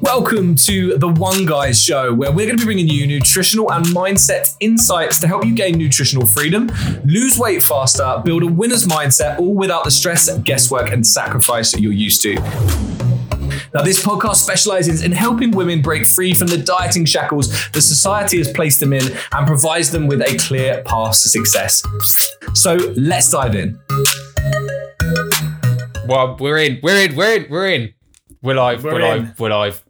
Welcome to the One Guys Show, where we're going to be bringing you nutritional and mindset insights to help you gain nutritional freedom, lose weight faster, build a winner's mindset, all without the stress, guesswork, and sacrifice that you're used to. Now, this podcast specializes in helping women break free from the dieting shackles that society has placed them in and provides them with a clear path to success. So let's dive in. Well, we're in. We're in. We're in. We're in. We're live. We're, We're live. We're live.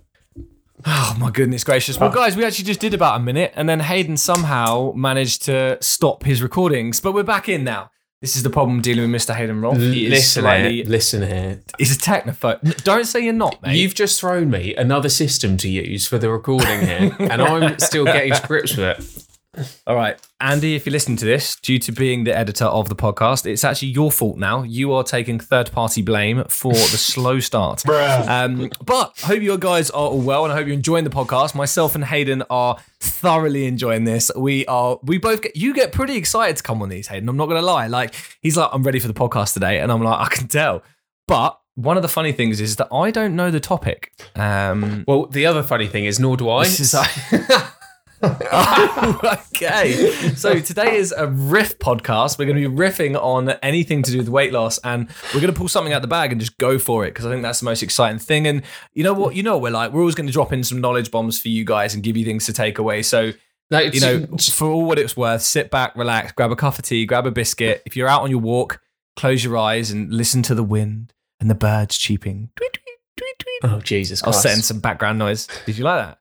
Oh my goodness gracious. Well, guys, we actually just did about a minute and then Hayden somehow managed to stop his recordings, but we're back in now. This is the problem dealing with Mr. Hayden Rolfe. He Listen slightly. here. Listen here. He's a technophobe. Don't say you're not, mate. You've just thrown me another system to use for the recording here, and I'm still getting to grips with it. All right. Andy, if you're listening to this, due to being the editor of the podcast, it's actually your fault now. You are taking third party blame for the slow start. Um, but I hope you guys are all well and I hope you're enjoying the podcast. Myself and Hayden are thoroughly enjoying this. We are, we both get, you get pretty excited to come on these, Hayden. I'm not going to lie. Like, he's like, I'm ready for the podcast today. And I'm like, I can tell. But one of the funny things is that I don't know the topic. Um, Well, the other funny thing is, nor do I. okay. So today is a riff podcast. We're going to be riffing on anything to do with weight loss, and we're going to pull something out the bag and just go for it because I think that's the most exciting thing. And you know what? You know what we're like. We're always going to drop in some knowledge bombs for you guys and give you things to take away. So No, you know, for all what it's worth, sit back, relax, grab a cup of tea, grab a biscuit. If you're out on your walk, close your eyes and listen to the wind and the birds cheeping. Tweet, tweet, tweet, tweet. oh Jesus I'll Christ! set in some background noise. Did you like that?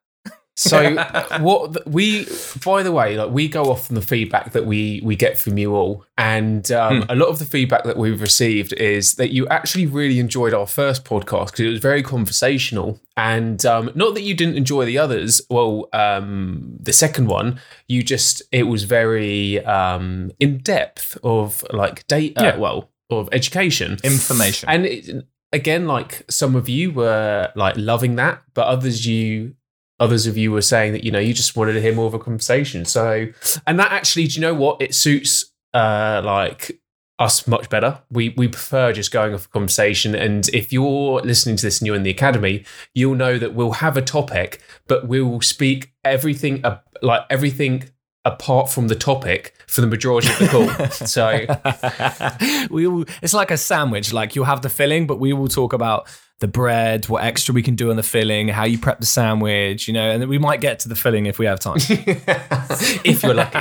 So what we by the way, like we go off from the feedback that we we get from you all, and um, a lot of the feedback that we've received is that you actually really enjoyed our first podcast because it was very conversational, and um, not that you didn't enjoy the others. Well, um, the second one, you just it was very um, in depth of like data, Yeah. well, of education, Information. and it, again, like some of you were like loving that, but others you others of you were saying that you know you just wanted to hear more of a conversation. So, and that actually, do you know what? It suits uh like us much better. We we prefer just going off a conversation. And if you're listening to this and you're in the academy, you'll know that we'll have a topic, but we will speak everything uh, like everything apart from the topic for the majority of the call. so we will, it's like a sandwich. Like you'll have the filling, but we will talk about the bread, what extra we can do on the filling, how you prep the sandwich, you know, and then we might get to the filling if we have time. if you're lucky.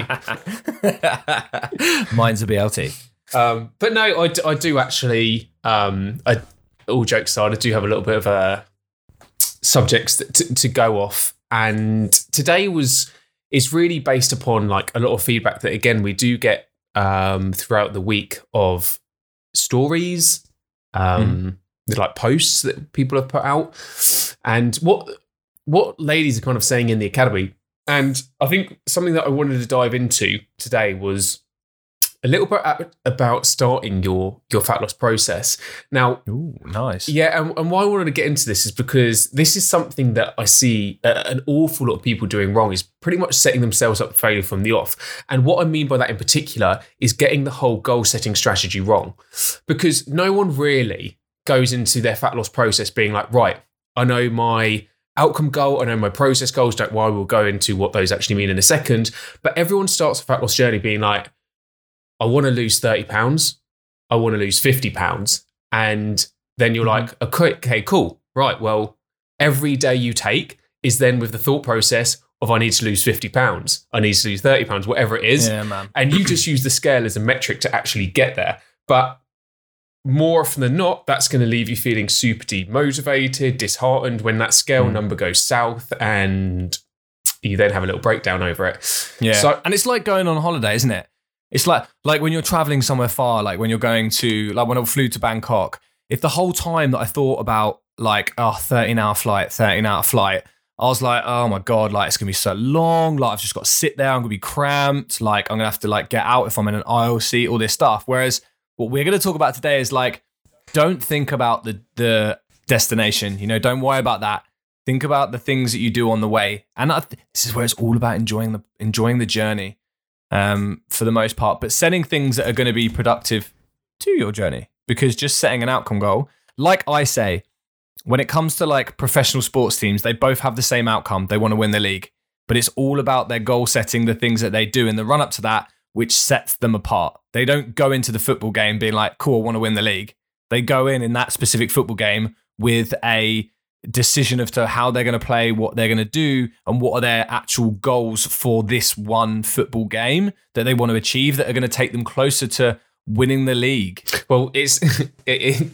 Mine's a BLT. Um, but no, I, d- I do actually. Um, I, all jokes aside, I do have a little bit of a subjects that, to, to go off, and today was is really based upon like a lot of feedback that again we do get um, throughout the week of stories, um, like posts that people have put out, and what what ladies are kind of saying in the academy. And I think something that I wanted to dive into today was a little bit about starting your your fat loss process. Now, Ooh, nice. yeah, and, and why I wanted to get into this is because this is something that I see uh, an awful lot of people doing wrong. Is pretty much setting themselves up for failure from the off. And what I mean by that in particular is getting the whole goal setting strategy wrong, because no one really goes into their fat loss process being like, right, I know my outcome goal, I know my process goals. Don't worry, we'll go into what those actually mean in a second. But everyone starts a fat loss journey being like, I want to lose 30 pounds. I want to lose 50 pounds. And then you're mm-hmm. like, oh, okay, okay, cool. Right. Well, every day you take is then with the thought process of I need to lose 50 pounds. I need to lose 30 pounds, whatever it is. Yeah, man. And you just use the scale as a metric to actually get there. But more often than not, that's going to leave you feeling super demotivated, disheartened when that scale Mm. number goes south and you then have a little breakdown over it. Yeah. So- and it's like going on holiday, isn't it? It's like like when you're traveling somewhere far, like when you're going to like when I flew to Bangkok. If the whole time that I thought about like oh 13 hour flight, 13 hour flight, I was like, oh my god, like it's gonna be so long. Like I've just got to sit there. I'm gonna be cramped. Like I'm gonna have to like get out if I'm in an aisle seat. All this stuff. Whereas what we're gonna talk about today is like, don't think about the the destination. You know, don't worry about that. Think about the things that you do on the way. And th- this is where it's all about enjoying the enjoying the journey. um, for the most part, but setting things that are going to be productive to your journey. Because just setting an outcome goal, like I say, when it comes to like professional sports teams, they both have the same outcome. They want to win the league, but it's all about their goal setting, the things that they do in the run up to that, which sets them apart. They don't go into the football game being like, cool, I want to win the league. They go in in that specific football game with a decision of to how they're going to play, what they're going to do, and what are their actual goals for this one football game that they want to achieve that are going to take them closer to winning the league. Well, it's. It, it,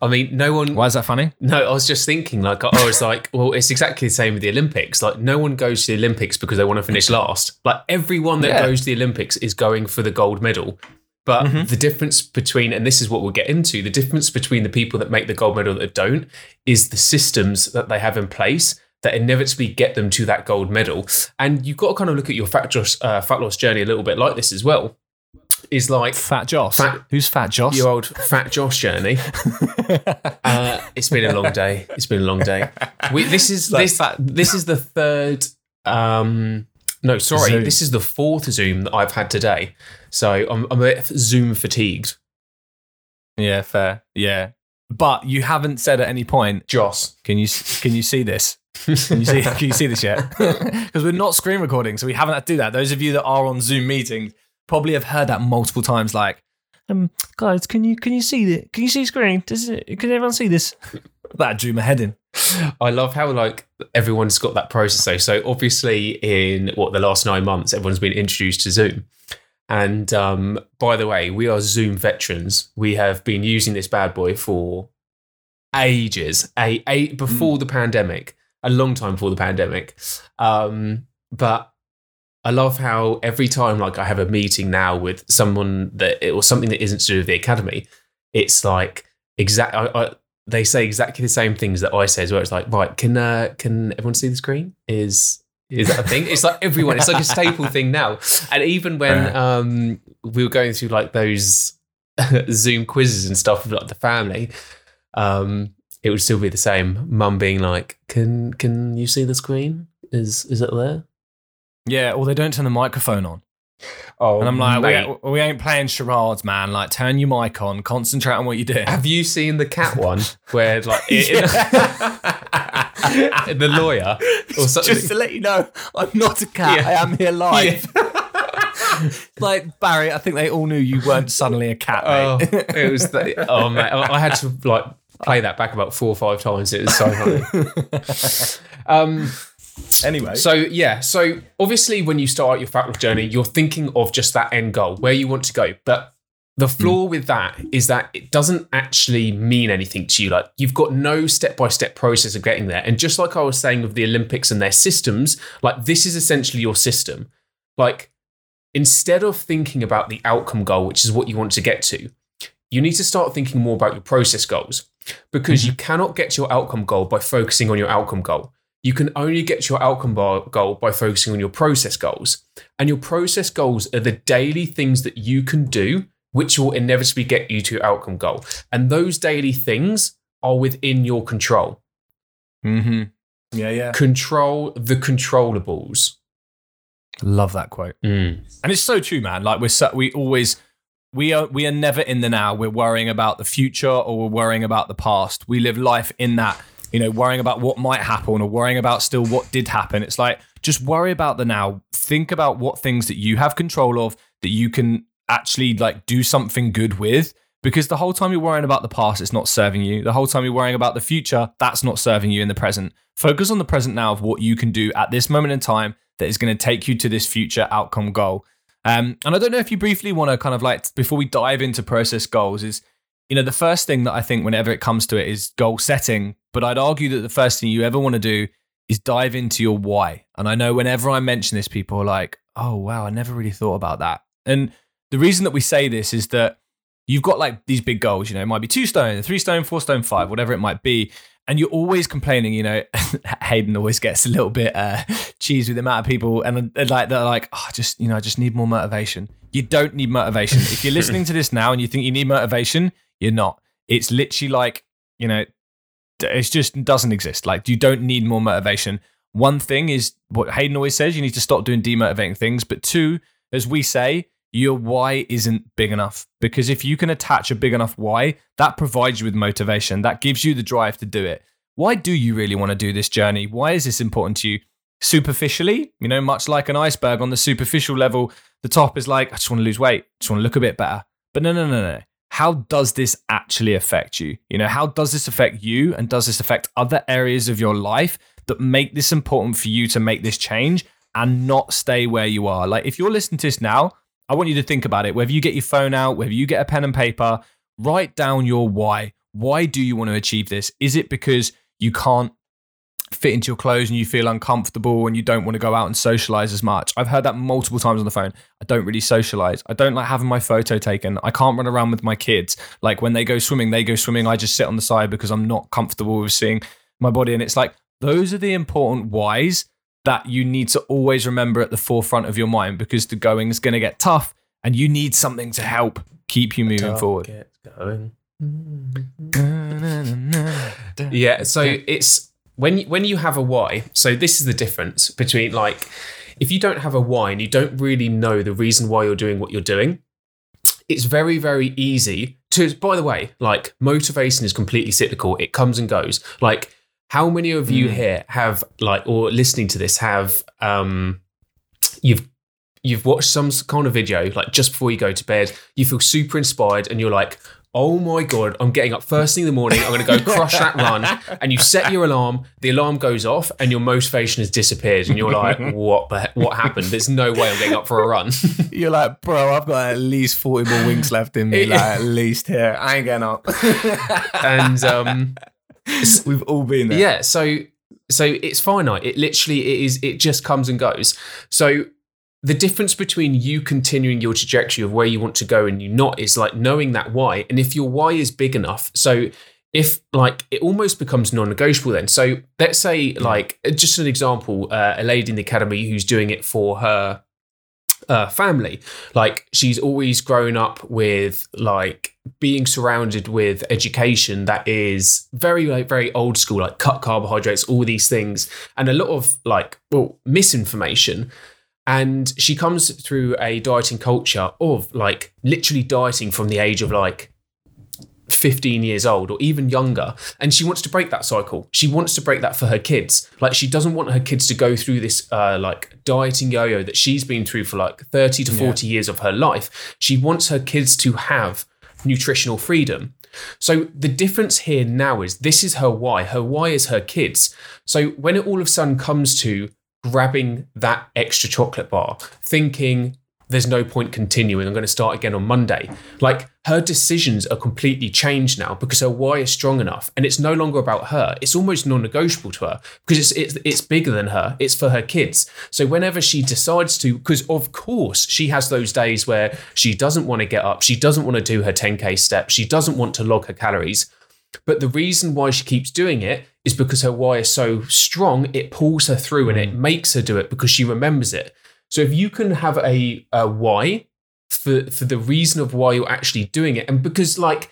I mean, no one. Why is that funny? No, I was just thinking, like, I was like, well, it's exactly the same with the Olympics. Like, no one goes to the Olympics because they want to finish last. Like, everyone that Yeah. goes to the Olympics is going for the gold medal. But Mm-hmm. the difference between, and this is what we'll get into, the difference between the people that make the gold medal that don't is the systems that they have in place that inevitably get them to that gold medal. And you've got to kind of look at your fat loss, uh, fat loss journey a little bit like this as well. Is like Fat Joss. Fat- Who's Fat Joss? your old fat Josh journey. uh, it's been a long day. It's been a long day. We, this is Like this fat- this is the third. Um, no, sorry, Zoom. this is the fourth Zoom that I've had today. So I'm, I'm a bit Zoom fatigued. yeah, fair. Yeah. But you haven't said at any point, Joss, can you can you see this? Can you see can you see this yet? Because we're not screen recording, so we haven't had to do that. Those of you that are on Zoom meetings probably have heard that multiple times like um guys, can you can you see it? Can you see screen? Does it can everyone see this? that drew my head in. I love how like everyone's got that process though. So obviously, in what the last nine months, everyone's been introduced to Zoom. And um, by the way, we are Zoom veterans. We have been using this bad boy for ages, a, a before the pandemic, a long time before the pandemic. Um, but I love how every time like I have a meeting now with someone that it or something that isn't to do with the academy, it's like exact. I, I, they say exactly the same things that I say as well. It's like, right, can uh, can everyone see the screen? Is is that a thing? It's like everyone. It's like a staple thing now. And even when um, we were going through like those Zoom quizzes and stuff with like the family, um, it would still be the same. Mum being like, "Can can you see the screen? Is is it there?" Yeah, or they don't turn the microphone on. Oh, And I'm like, we, mate. ain't- we ain't playing charades, man. Like, turn your mic on, concentrate on what you're doing. Have you seen the cat one where like it, the lawyer or something? Just to let you know, I'm not a cat. Yeah. I am here live. like Barry, I think they all knew you weren't suddenly a cat, Oh, it was the, oh man, I I had to like play that back about four or five times. It was so funny. Um, anyway, so yeah, so obviously when you start your fat loss journey, you're thinking of just that end goal, where you want to go. But the hmm. flaw with that is that it doesn't actually mean anything to you. Like you've got no step by step process of getting there. And just like I was saying with the Olympics and their systems, like this is essentially your system. Like instead of thinking about the outcome goal, which is what you want to get to, you need to start thinking more about your process goals because hmm. you cannot get to your outcome goal by focusing on your outcome goal. You can only get your outcome goal by focusing on your process goals. And your process goals are the daily things that you can do, which will inevitably get you to your outcome goal. And those daily things are within your control. mm-hmm. yeah, yeah. Control the controllables. Love that quote. And it's so true, man. Like we're so, we always we are we are never in the now. We're worrying about the future or we're worrying about the past. We live life in that, you know, worrying about what might happen or worrying about still what did happen. It's like just worry about the now. Think about what things that you have control of that you can actually like do something good with. Because the whole time you're worrying about the past, it's not serving you. The whole time you're worrying about the future, that's not serving you in the present. Focus on the present now of what you can do at this moment in time that is going to take you to this future outcome goal. Um, and I don't know if you briefly want to kind of like before we dive into process goals is you know the first thing that I think whenever it comes to it is goal setting. But I'd argue that the first thing you ever want to do is dive into your why. And I know whenever I mention this, people are like, "Oh wow, I never really thought about that." And the reason that we say this is that you've got like these big goals. You know, it might be two stone, three stone, four stone, five, whatever it might be. And you're always complaining, you know. Hayden always gets a little bit uh, with the amount of people, and like they're like, oh, just you know, I just need more motivation. You don't need motivation. if you're listening to this now and you think you need motivation, you're not. It's literally like you know, it just doesn't exist. Like you don't need more motivation. One thing is what Hayden always says: you need to stop doing demotivating things. But two, as we say, your why isn't big enough. Because if you can attach a big enough why, that provides you with motivation. That gives you the drive to do it. Why do you really want to do this journey? Why is this important to you? Superficially, you know, much like an iceberg on the superficial level, the top is like, I just want to lose weight, I just want to look a bit better. But no, no, no, no. How does this actually affect you? You know, how does this affect you? And does this affect other areas of your life that make this important for you to make this change and not stay where you are? Like, if you're listening to this now, I want you to think about it. Whether you get your phone out, whether you get a pen and paper, write down your why. Why do you want to achieve this? Is it because you can't fit into your clothes and you feel uncomfortable and you don't want to go out and socialize as much. I've heard that multiple times on the phone. I don't really socialize. I don't like having my photo taken. I can't run around with my kids. Like when they go swimming, they go swimming. I just sit on the side because I'm not comfortable with seeing my body. And it's like, those are the important whys that you need to always remember at the forefront of your mind because the going is going to get tough and you need something to help keep you moving forward. yeah, so it's when you, when you have a why. So this is the difference between like if you don't have a why and you don't really know the reason why you're doing what you're doing, it's very very easy to. By the way, like motivation is completely cyclical. It comes and goes. Like how many of you Mm. here have like or listening to this have um you've you've watched some kind of video like just before you go to bed you feel super inspired and you're like oh my god i'm getting up first thing in the morning i'm going to go crush that run and you set your alarm the alarm goes off and your motivation has disappeared and you're like what what happened there's no way i'm getting up for a run You're like, bro, I've got at least 40 more winks left in me. Like, at least here. I ain't getting up. and um We've all been there. Yeah, so so it's finite. It literally it is it just comes and goes. So the difference between you continuing your trajectory of where you want to go and you not is like knowing that why. And if your why is big enough, so if like it almost becomes non-negotiable then. So let's say like just an example, uh, a lady in the academy who's doing it for her uh, family. Like she's always grown up with like being surrounded with education that is very like very old school, like cut carbohydrates, all these things, and a lot of like well misinformation. And she comes through a dieting culture of like literally dieting from the age of like 15 years old or even younger. And she wants to break that cycle. She wants to break that for her kids. Like she doesn't want her kids to go through this uh, like dieting yo-yo that she's been through for like 30 to 40 years of her life. She wants her kids to have nutritional freedom. So the difference here now is this is her why. Her why is her kids. So when it all of a sudden comes to grabbing that extra chocolate bar thinking there's no point continuing. I'm going to start again on Monday. Like her decisions are completely changed now because her why is strong enough, and it's no longer about her. It's almost non-negotiable to her because it's it's it's bigger than her. It's for her kids. So whenever she decides to, because of course she has those days where she doesn't want to get up, she doesn't want to do her 10k steps, she doesn't want to log her calories. But the reason why she keeps doing it is because her why is so strong, it pulls her through and it mm. makes her do it because she remembers it. So if you can have a, a why for for the reason of why you're actually doing it, and because like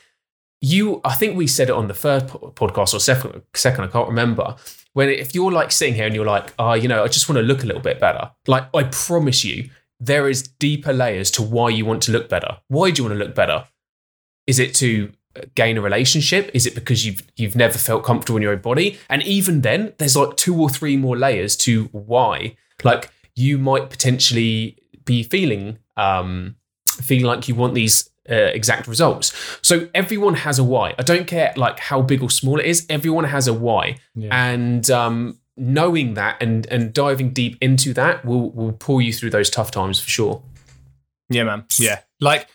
you, I think we said it on the first podcast or second, second, I can't remember. When if you're like sitting here and you're like, oh, you know, I just want to look a little bit better. Like I promise you, there is deeper layers to why you want to look better. Why do you want to look better? Is it to gain a relationship? Is it because you've you've never felt comfortable in your own body? And even then, there's like two or three more layers to why. Like you might potentially be feeling um feeling like you want these uh, exact results. So everyone has a why. I don't care like how big or small it is. Everyone has a why, and um, knowing that and and diving deep into that will will pull you through those tough times for sure. Yeah, man. Yeah. Like,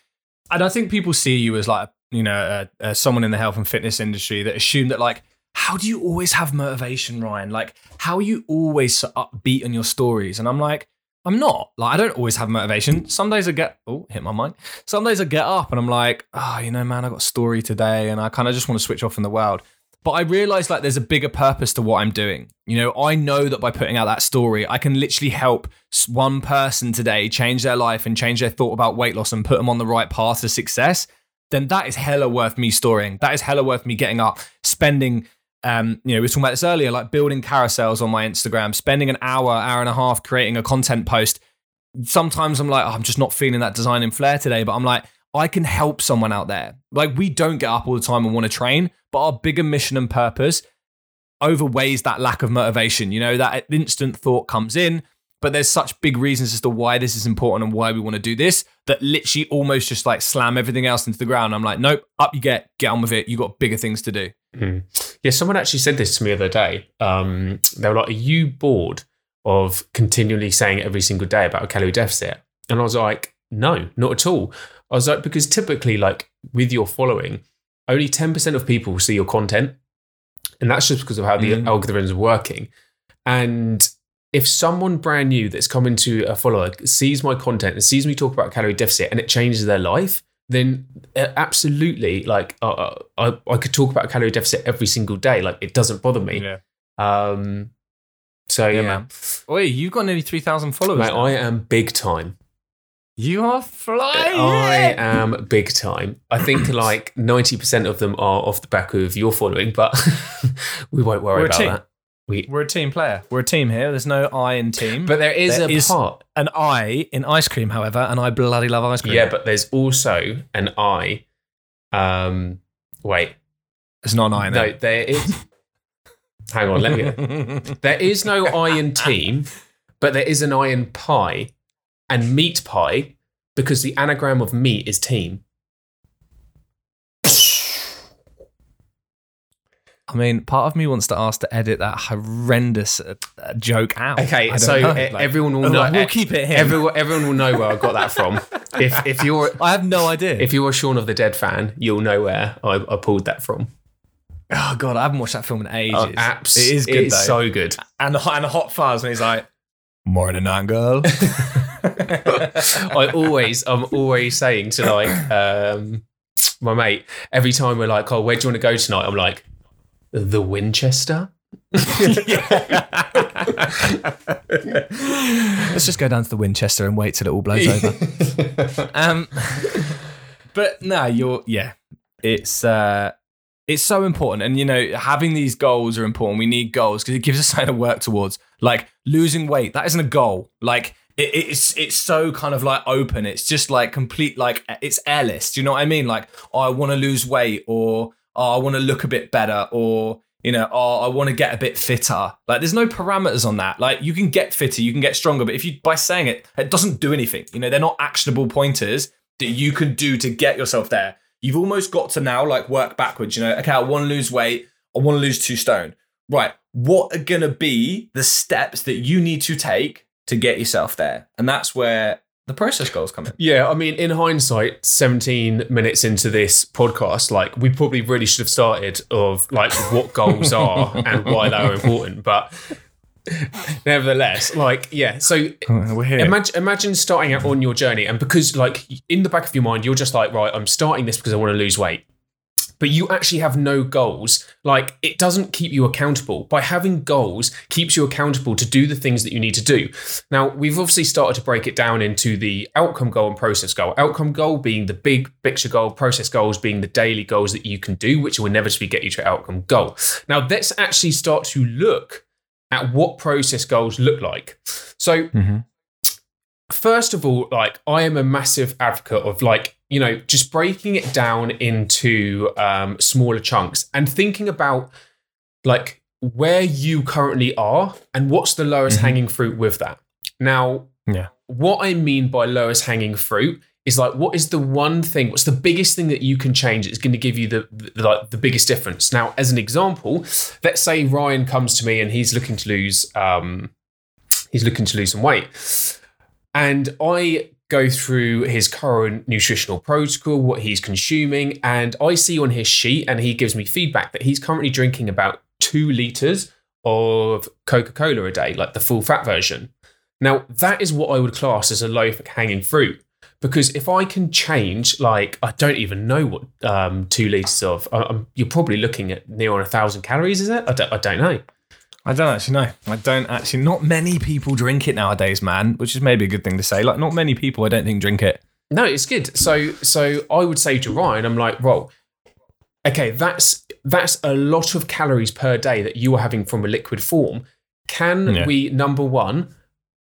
and I think people see you as like, you know, uh, uh, someone in the health and fitness industry that assume that, like, how do you always have motivation, Ryan? Like, how are you always so upbeat on your stories? And I'm like, I'm not. Like, I don't always have motivation. Some days I get, oh, hit my mind. Some days I get up and I'm like, oh, you know, man, I got a story today and I kind of just want to switch off in the world. But I realize like there's a bigger purpose to what I'm doing. You know, I know that by putting out that story, I can literally help one person today change their life and change their thought about weight loss and put them on the right path to success. Then that is hella worth me storing. That is hella worth me getting up, spending um, you know, we were talking about this earlier, like building carousels on my Instagram, spending an hour, hour and a half creating a content post, sometimes I'm like, oh, I'm just not feeling that designing flair today, but I'm like, I can help someone out there. Like we don't get up all the time and want to train, but our bigger mission and purpose overweighs that lack of motivation. You know, that instant thought comes in, but there's such big reasons as to why this is important and why we want to do this that literally almost just like slam everything else into the ground. I'm like, nope, up you get, get on with it. You got bigger things to do. Mm. Yeah, someone actually said this to me the other day. Um, they were like, Are you bored of continually saying every single day about a calorie deficit? And I was like, No, not at all. I was like, Because typically, like with your following, only 10% of people will see your content. And that's just because of how the mm. algorithms are working. And if someone brand new that's coming to a follower sees my content and sees me talk about calorie deficit and it changes their life, then uh, absolutely, like uh, uh, I, I could talk about calorie deficit every single day. Like it doesn't bother me. Yeah. Um. So yeah, yeah. man. Wait, you've got nearly three thousand followers. Mate, I am big time. You are flying. I am big time. I think like ninety percent of them are off the back of your following, but we won't worry We're about that. We, We're a team player. We're a team here. There's no I in team. But there is there a is part. An I in ice cream, however, and I bloody love ice cream. Yeah, but there's also an I. Um, wait. It's not an I. No, there is. hang on, let me. there is no I in team, but there is an I in pie, and meat pie, because the anagram of meat is team. I mean, part of me wants to ask to edit that horrendous uh, joke out. Okay, so know, like, everyone will know. Like, we'll keep it here. Everyone, everyone will know where I got that from. if if you're, I have no idea. If you're a Shaun of the Dead fan, you'll know where I, I pulled that from. Oh god, I haven't watched that film in ages. Oh, it is good. It's so good. And and Hot Fuzz when he's like, "Morning, girl." I always, I'm always saying to like um, my mate every time we're like, "Oh, where do you want to go tonight?" I'm like the Winchester. Let's just go down to the Winchester and wait till it all blows over. um, but no, you're yeah. It's uh, it's so important, and you know, having these goals are important. We need goals because it gives us something to work towards. Like losing weight, that isn't a goal. Like it, it's it's so kind of like open. It's just like complete like it's airless. Do you know what I mean? Like oh, I want to lose weight or oh, I want to look a bit better or you know, oh, I want to get a bit fitter. Like there's no parameters on that. Like you can get fitter, you can get stronger, but if you by saying it, it doesn't do anything. You know, they're not actionable pointers that you can do to get yourself there. You've almost got to now like work backwards, you know, okay, I want to lose weight, I want to lose two stone. Right. What are gonna be the steps that you need to take to get yourself there? And that's where the process goals come in. Yeah, I mean, in hindsight, 17 minutes into this podcast, like we probably really should have started of like what goals are and why they are important. But nevertheless, like, yeah. So we're here. Imagine, imagine starting out on your journey, and because like in the back of your mind, you're just like, right, I'm starting this because I want to lose weight but you actually have no goals, like it doesn't keep you accountable. By having goals, keeps you accountable to do the things that you need to do. Now, we've obviously started to break it down into the outcome goal and process goal. Outcome goal being the big picture goal, process goals being the daily goals that you can do, which will inevitably get you to outcome goal. Now, let's actually start to look at what process goals look like. So, mm-hmm first of all, like I am a massive advocate of like, you know, just breaking it down into um, smaller chunks and thinking about like where you currently are and what's the lowest mm-hmm. hanging fruit with that. Now, yeah. what I mean by lowest hanging fruit is like what is the one thing what's the biggest thing that you can change that's going to give you the, the, like the biggest difference now as an example let's say ryan comes to me and he's looking to lose um he's looking to lose some weight and I go through his current nutritional protocol, what he's consuming, and I see on his sheet, and he gives me feedback that he's currently drinking about two liters of Coca Cola a day, like the full fat version. Now, that is what I would class as a low hanging fruit. Because if I can change, like, I don't even know what um, two liters of, I'm, you're probably looking at near on a thousand calories, is it? I don't, I don't know. I don't actually know. I don't actually. Not many people drink it nowadays, man. Which is maybe a good thing to say. Like, not many people, I don't think, drink it. No, it's good. So, so I would say to Ryan, I'm like, well, okay, that's that's a lot of calories per day that you are having from a liquid form. Can yeah. we number one?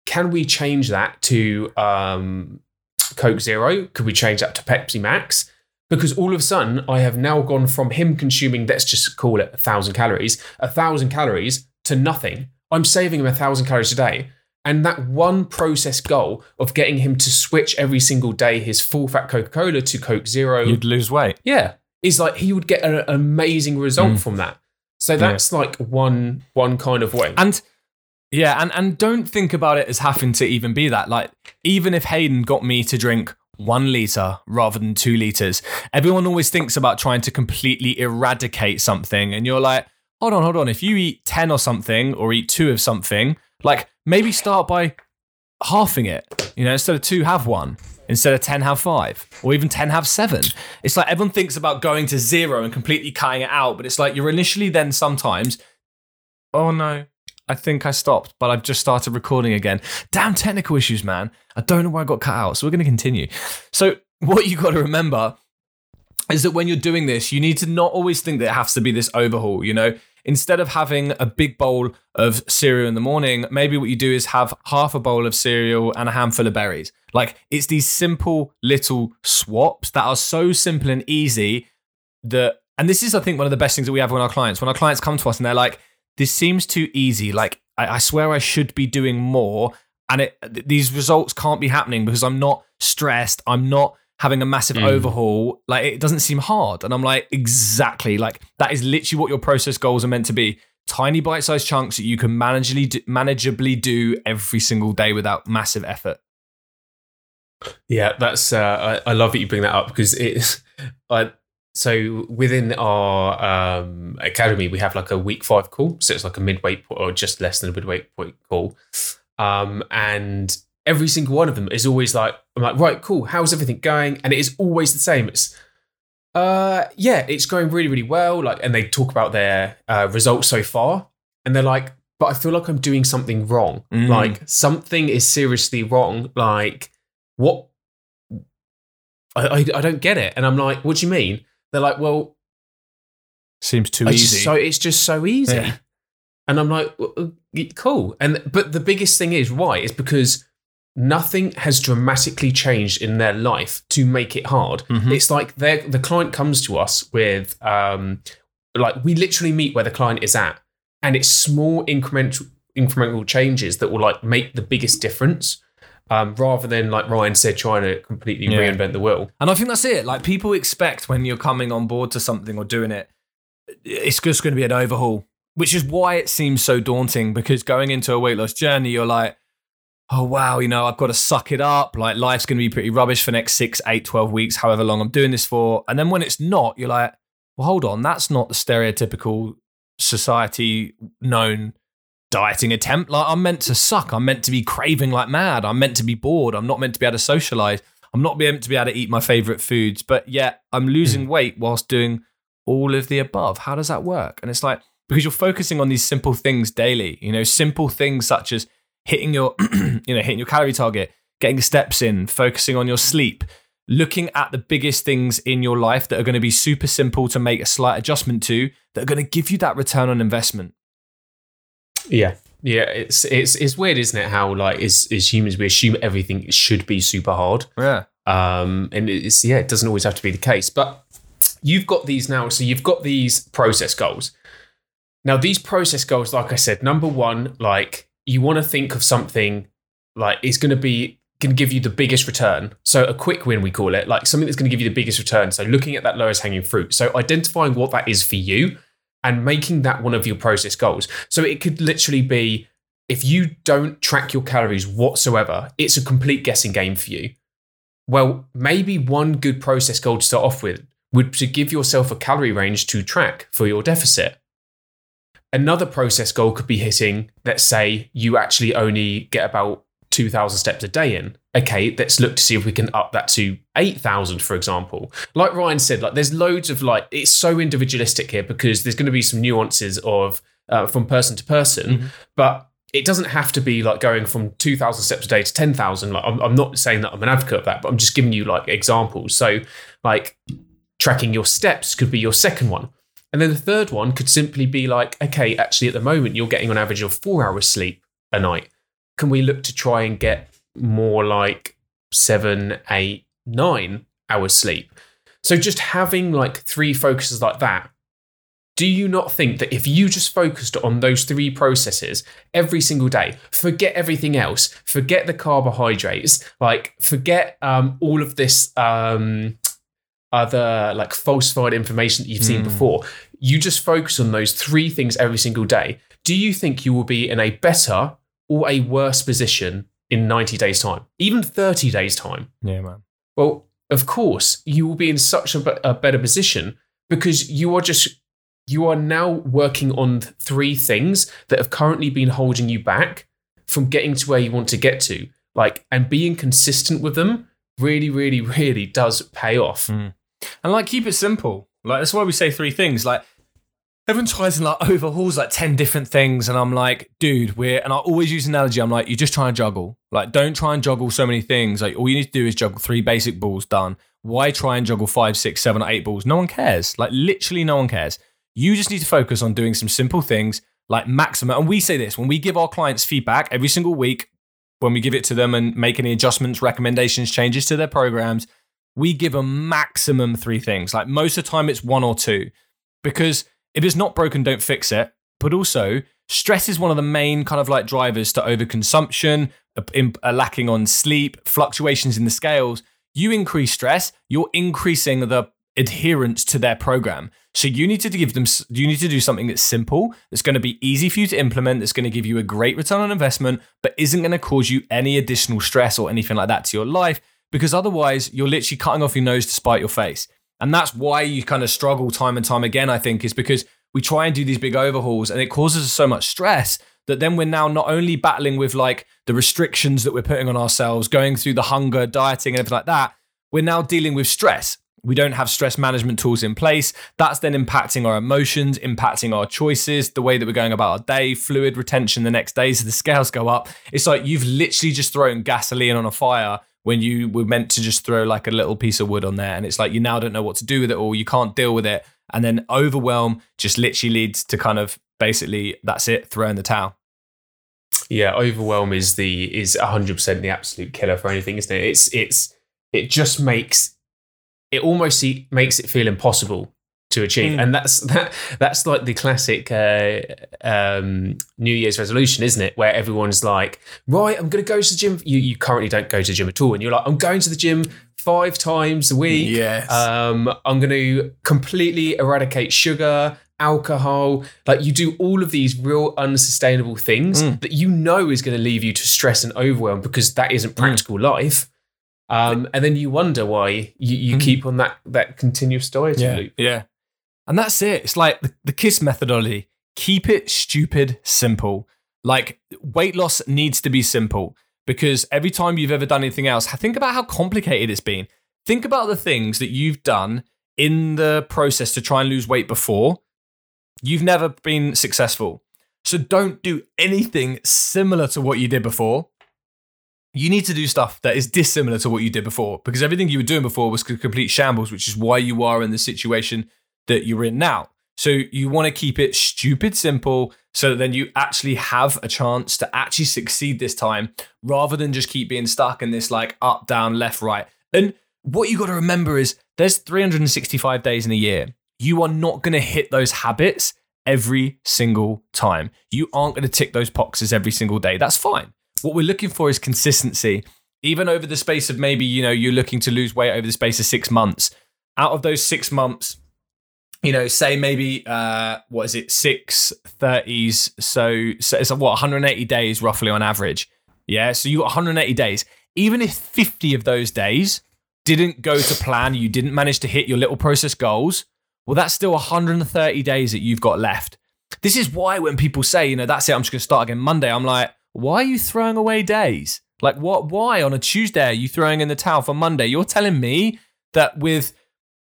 can we change that to um, Coke Zero? Could we change that to Pepsi Max? Because all of a sudden, I have now gone from him consuming, let's just call it a thousand calories, a thousand calories to nothing. I'm saving him a thousand calories a day. And that one process goal of getting him to switch every single day his full fat Coca Cola to Coke Zero. You'd lose weight. Yeah. Is like he would get an amazing result mm. from that. So that's yeah. like one one kind of way. And yeah, and, and don't think about it as having to even be that. Like, even if Hayden got me to drink one liter rather than two liters, everyone always thinks about trying to completely eradicate something. And you're like, hold on, hold on. If you eat 10 or something or eat two of something, like maybe start by halving it. You know, instead of two, have one. Instead of 10, have five. Or even 10, have seven. It's like everyone thinks about going to zero and completely cutting it out, but it's like you're initially then sometimes, oh no, I think I stopped, but I've just started recording again. Damn technical issues, man. I don't know why I got cut out. So we're going to continue. So, what you got to remember is that when you're doing this, you need to not always think that it has to be this overhaul, you know? Instead of having a big bowl of cereal in the morning, maybe what you do is have half a bowl of cereal and a handful of berries. Like it's these simple little swaps that are so simple and easy that, and this is, I think, one of the best things that we have when our clients, when our clients come to us and they're like, this seems too easy. Like, I, I swear I should be doing more. And it, these results can't be happening because I'm not stressed. I'm not having a massive mm. overhaul. Like, it doesn't seem hard. And I'm like, exactly. Like, that is literally what your process goals are meant to be tiny bite sized chunks that you can manageably do, manageably do every single day without massive effort. Yeah, that's. Uh, I, I love that you bring that up because it's. I so within our um, academy, we have like a week five call. So it's like a midweight or just less than a midweight point call. Um, and every single one of them is always like, I'm like, right, cool. How's everything going? And it is always the same. It's, uh, yeah, it's going really, really well. Like, and they talk about their uh, results so far, and they're like, but I feel like I'm doing something wrong. Mm. Like something is seriously wrong. Like what? I, I, I don't get it. And I'm like, what do you mean? They're like, well, seems too easy. so it's just so easy. Yeah. And I'm like, cool. And but the biggest thing is why is because nothing has dramatically changed in their life to make it hard. Mm-hmm. It's like the client comes to us with um, like we literally meet where the client is at, and it's small incremental incremental changes that will like make the biggest difference um, rather than like Ryan said, trying to completely yeah. reinvent the wheel. And I think that's it. Like people expect when you're coming on board to something or doing it, it's just going to be an overhaul, which is why it seems so daunting. Because going into a weight loss journey, you're like, oh wow, you know, I've got to suck it up. Like life's going to be pretty rubbish for next six, eight, 12 weeks, however long I'm doing this for. And then when it's not, you're like, well, hold on, that's not the stereotypical society known dieting attempt. Like I'm meant to suck. I'm meant to be craving like mad. I'm meant to be bored. I'm not meant to be able to socialize. I'm not meant to be able to eat my favorite foods. But yet I'm losing mm. weight whilst doing all of the above. How does that work? And it's like because you're focusing on these simple things daily. You know, simple things such as hitting your, you know, hitting your calorie target, getting steps in, focusing on your sleep. Looking at the biggest things in your life that are going to be super simple to make a slight adjustment to, that are going to give you that return on investment. Yeah. Yeah, it's it's it's weird, isn't it? How like as as humans we assume everything should be super hard. Yeah. Um, and it's yeah, it doesn't always have to be the case. But you've got these now, so you've got these process goals. Now, these process goals, like I said, number one, like you want to think of something like it's going to be going to give you the biggest return. So a quick win, we call it, like something that's going to give you the biggest return. So looking at that lowest hanging fruit. So identifying what that is for you and making that one of your process goals. So it could literally be if you don't track your calories whatsoever, it's a complete guessing game for you. Well, maybe one good process goal to start off with would to give yourself a calorie range to track for your deficit. Another process goal could be hitting, let's say you actually only get about 2,000 steps a day in. Okay, let's look to see if we can up that to 8,000, for example. Like Ryan said, like there's loads of like, it's so individualistic here because there's going to be some nuances of uh, from person to person, mm-hmm. but it doesn't have to be like going from 2,000 steps a day to 10,000. Like, I'm, I'm not saying that I'm an advocate of that, but I'm just giving you like examples. So, like, tracking your steps could be your second one. And then the third one could simply be like, okay, actually, at the moment, you're getting on average of four hours sleep a night can we look to try and get more like seven, eight, nine hours sleep? So just having like three focuses like that do you not think that if you just focused on those three processes every single day, forget everything else, forget the carbohydrates, like forget um, all of this um, other like falsified information that you've seen Mm. before, you just focus on those three things every single day, do you think you will be in a better or a worse position in 90 days' time, even 30 days' time? Yeah, man. Well, of course, you will be in such a, a better position because you are just you are now working on three things that have currently been holding you back from getting to where you want to get to. Like, and being consistent with them really, really, really does pay off. Mm. And like, keep it simple. Like, that's why we say three things. Like, everyone tries and like overhauls like 10 different things. And I'm like, dude, we're, and I always use an analogy. I'm like, you're just trying to juggle. Like, don't try and juggle so many things. Like, all you need to do is juggle three basic balls done. Why try and juggle five, six, seven, eight balls? No one cares. Like, literally, no one cares. You just need to focus on doing some simple things like maximum. And we say this when we give our clients feedback every single week, when we give it to them and make any adjustments, recommendations, changes to their programs, we give a maximum three things. Like most of the time, it's one or two. Because if it's not broken, don't fix it. But also, stress is one of the main kind of like drivers to overconsumption, a, lacking on sleep, fluctuations in the scales. You increase stress, you're increasing the adherence to their program. So you need to give them, you need to do something that's simple, that's going to be easy for you to implement, that's going to give you a great return on investment, but isn't going to cause you any additional stress or anything like that to your life. Because otherwise, you're literally cutting off your nose to spite your face. And that's why you kind of struggle time and time again, I think, is because we try and do these big overhauls and it causes us so much stress that then we're now not only battling with like the restrictions that we're putting on ourselves, going through the hunger, dieting, and everything like that, we're now dealing with stress. We don't have stress management tools in place. That's then impacting our emotions, impacting our choices, the way that we're going about our day, fluid retention the next day. So the scales go up. It's like you've literally just thrown gasoline on a fire when you were meant to just throw like a little piece of wood on there. And it's like you now don't know what to do with it or You can't deal with it. And then overwhelm just literally leads to kind of basically that's it, throwing the towel. Yeah, overwhelm is the is hundred percent the absolute killer for anything, isn't it? It's it's it just makes it almost makes it feel impossible to achieve, Mm. and that's that that's like the classic uh, um, New Year's resolution, isn't it? Where everyone's like, right, I'm going to go to the gym. You you currently don't go to the gym at all, and you're like, I'm going to the gym five times a week. Yes. Um, I'm going to completely eradicate sugar, alcohol. Like you do all of these real unsustainable things Mm. that you know is going to leave you to stress and overwhelm because that isn't practical life. Um, and then you wonder why you, you Mm. keep on that that continuous dieting yeah. loop. Yeah. And that's it. It's like the, the KISS methodology. Keep it stupid simple. Like weight loss needs to be simple because every time you've ever done anything else, think about how complicated it's been. Think about the things that you've done in the process to try and lose weight before. You've never been successful. So don't do anything similar to what you did before. You need to do stuff that is dissimilar to what you did before because everything you were doing before was complete shambles, which is why you are in the situation that you're in now. So you want to keep it stupid simple so that then you actually have a chance to actually succeed this time rather than just keep being stuck in this like up, down, left, right. And what you got to remember is there's 365 days in a year. You are not going to hit those habits every single time. You aren't going to tick those boxes every single day. That's fine. What we're looking for is consistency. Even over the space of maybe, you know, you're looking to lose weight over the space of six months. Out of those six months, you know, say maybe uh, what is it, six thirties? So, so it's what 180 days roughly on average. Yeah, so you got 180 days. Even if 50 of those days didn't go to plan, you didn't manage to hit your little process goals. Well, that's still 130 days that you've got left. This is why when people say, you know, that's it, I'm just going to start again Monday. I'm like, why are you throwing away days? Like, what? Why on a Tuesday are you throwing in the towel for Monday? You're telling me that with